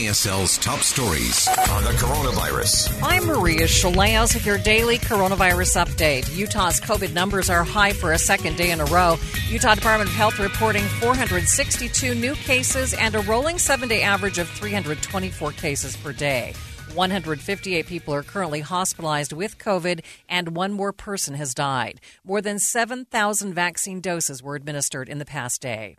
KSL's top stories on the coronavirus. I'm Maria Shilaos with your daily coronavirus update. Utah's COVID numbers are high for a second day in a row. Utah Department of Health reporting 462 new cases and a rolling seven day average of 324 cases per day. 158 people are currently hospitalized with COVID, and one more person has died. More than 7,000 vaccine doses were administered in the past day.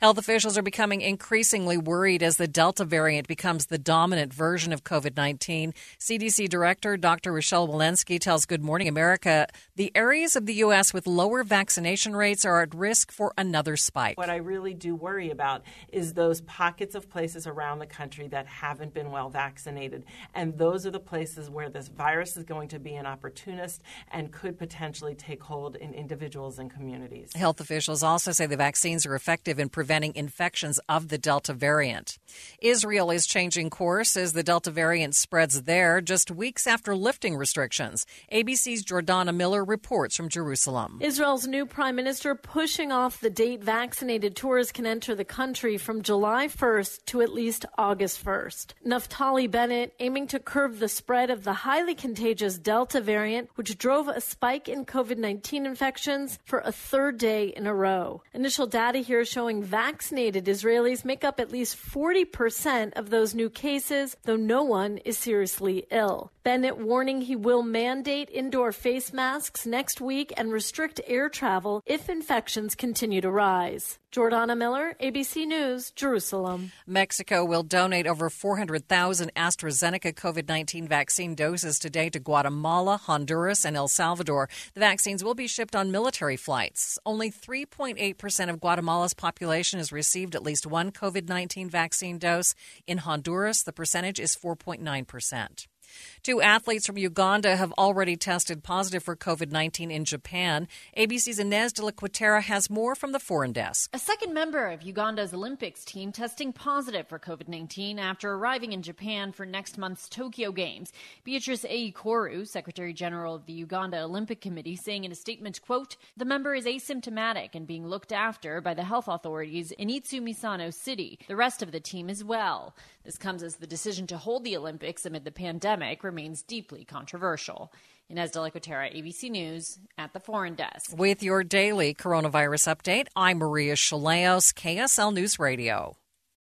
Health officials are becoming increasingly worried as the Delta variant becomes the dominant version of COVID 19. CDC Director Dr. Rochelle Walensky tells Good Morning America the areas of the U.S. with lower vaccination rates are at risk for another spike. What I really do worry about is those pockets of places around the country that haven't been well vaccinated. And those are the places where this virus is going to be an opportunist and could potentially take hold in individuals and communities. Health officials also say the vaccines are effective in preventing preventing infections of the Delta variant. Israel is changing course as the Delta variant spreads there just weeks after lifting restrictions. ABC's Jordana Miller reports from Jerusalem. Israel's new prime minister pushing off the date vaccinated tourists can enter the country from July 1st to at least August 1st. Naftali Bennett aiming to curb the spread of the highly contagious Delta variant, which drove a spike in COVID 19 infections for a third day in a row. Initial data here showing vaccinated Israelis make up at least 40% of those new cases, though no one is seriously ill. Bennett warning he will mandate indoor face masks next week and restrict air travel if infections continue to rise. Jordana Miller, ABC News, Jerusalem. Mexico will donate over 400,000 AstraZeneca COVID 19 vaccine doses today to Guatemala, Honduras, and El Salvador. The vaccines will be shipped on military flights. Only 3.8% of Guatemala's population has received at least one COVID 19 vaccine dose. In Honduras, the percentage is 4.9%. Two athletes from Uganda have already tested positive for COVID 19 in Japan. ABC's Inez de la Cuetara has more from the foreign desk. A second member of Uganda's Olympics team testing positive for COVID 19 after arriving in Japan for next month's Tokyo Games. Beatrice Ayikoru, Secretary General of the Uganda Olympic Committee, saying in a statement, quote, the member is asymptomatic and being looked after by the health authorities in Izumisano City. The rest of the team is well. This comes as the decision to hold the Olympics amid the pandemic remains deeply controversial. Inez de la Cuetara, ABC News, at the Foreign Desk. With your daily coronavirus update, I'm Maria Shilaos, KSL News Radio.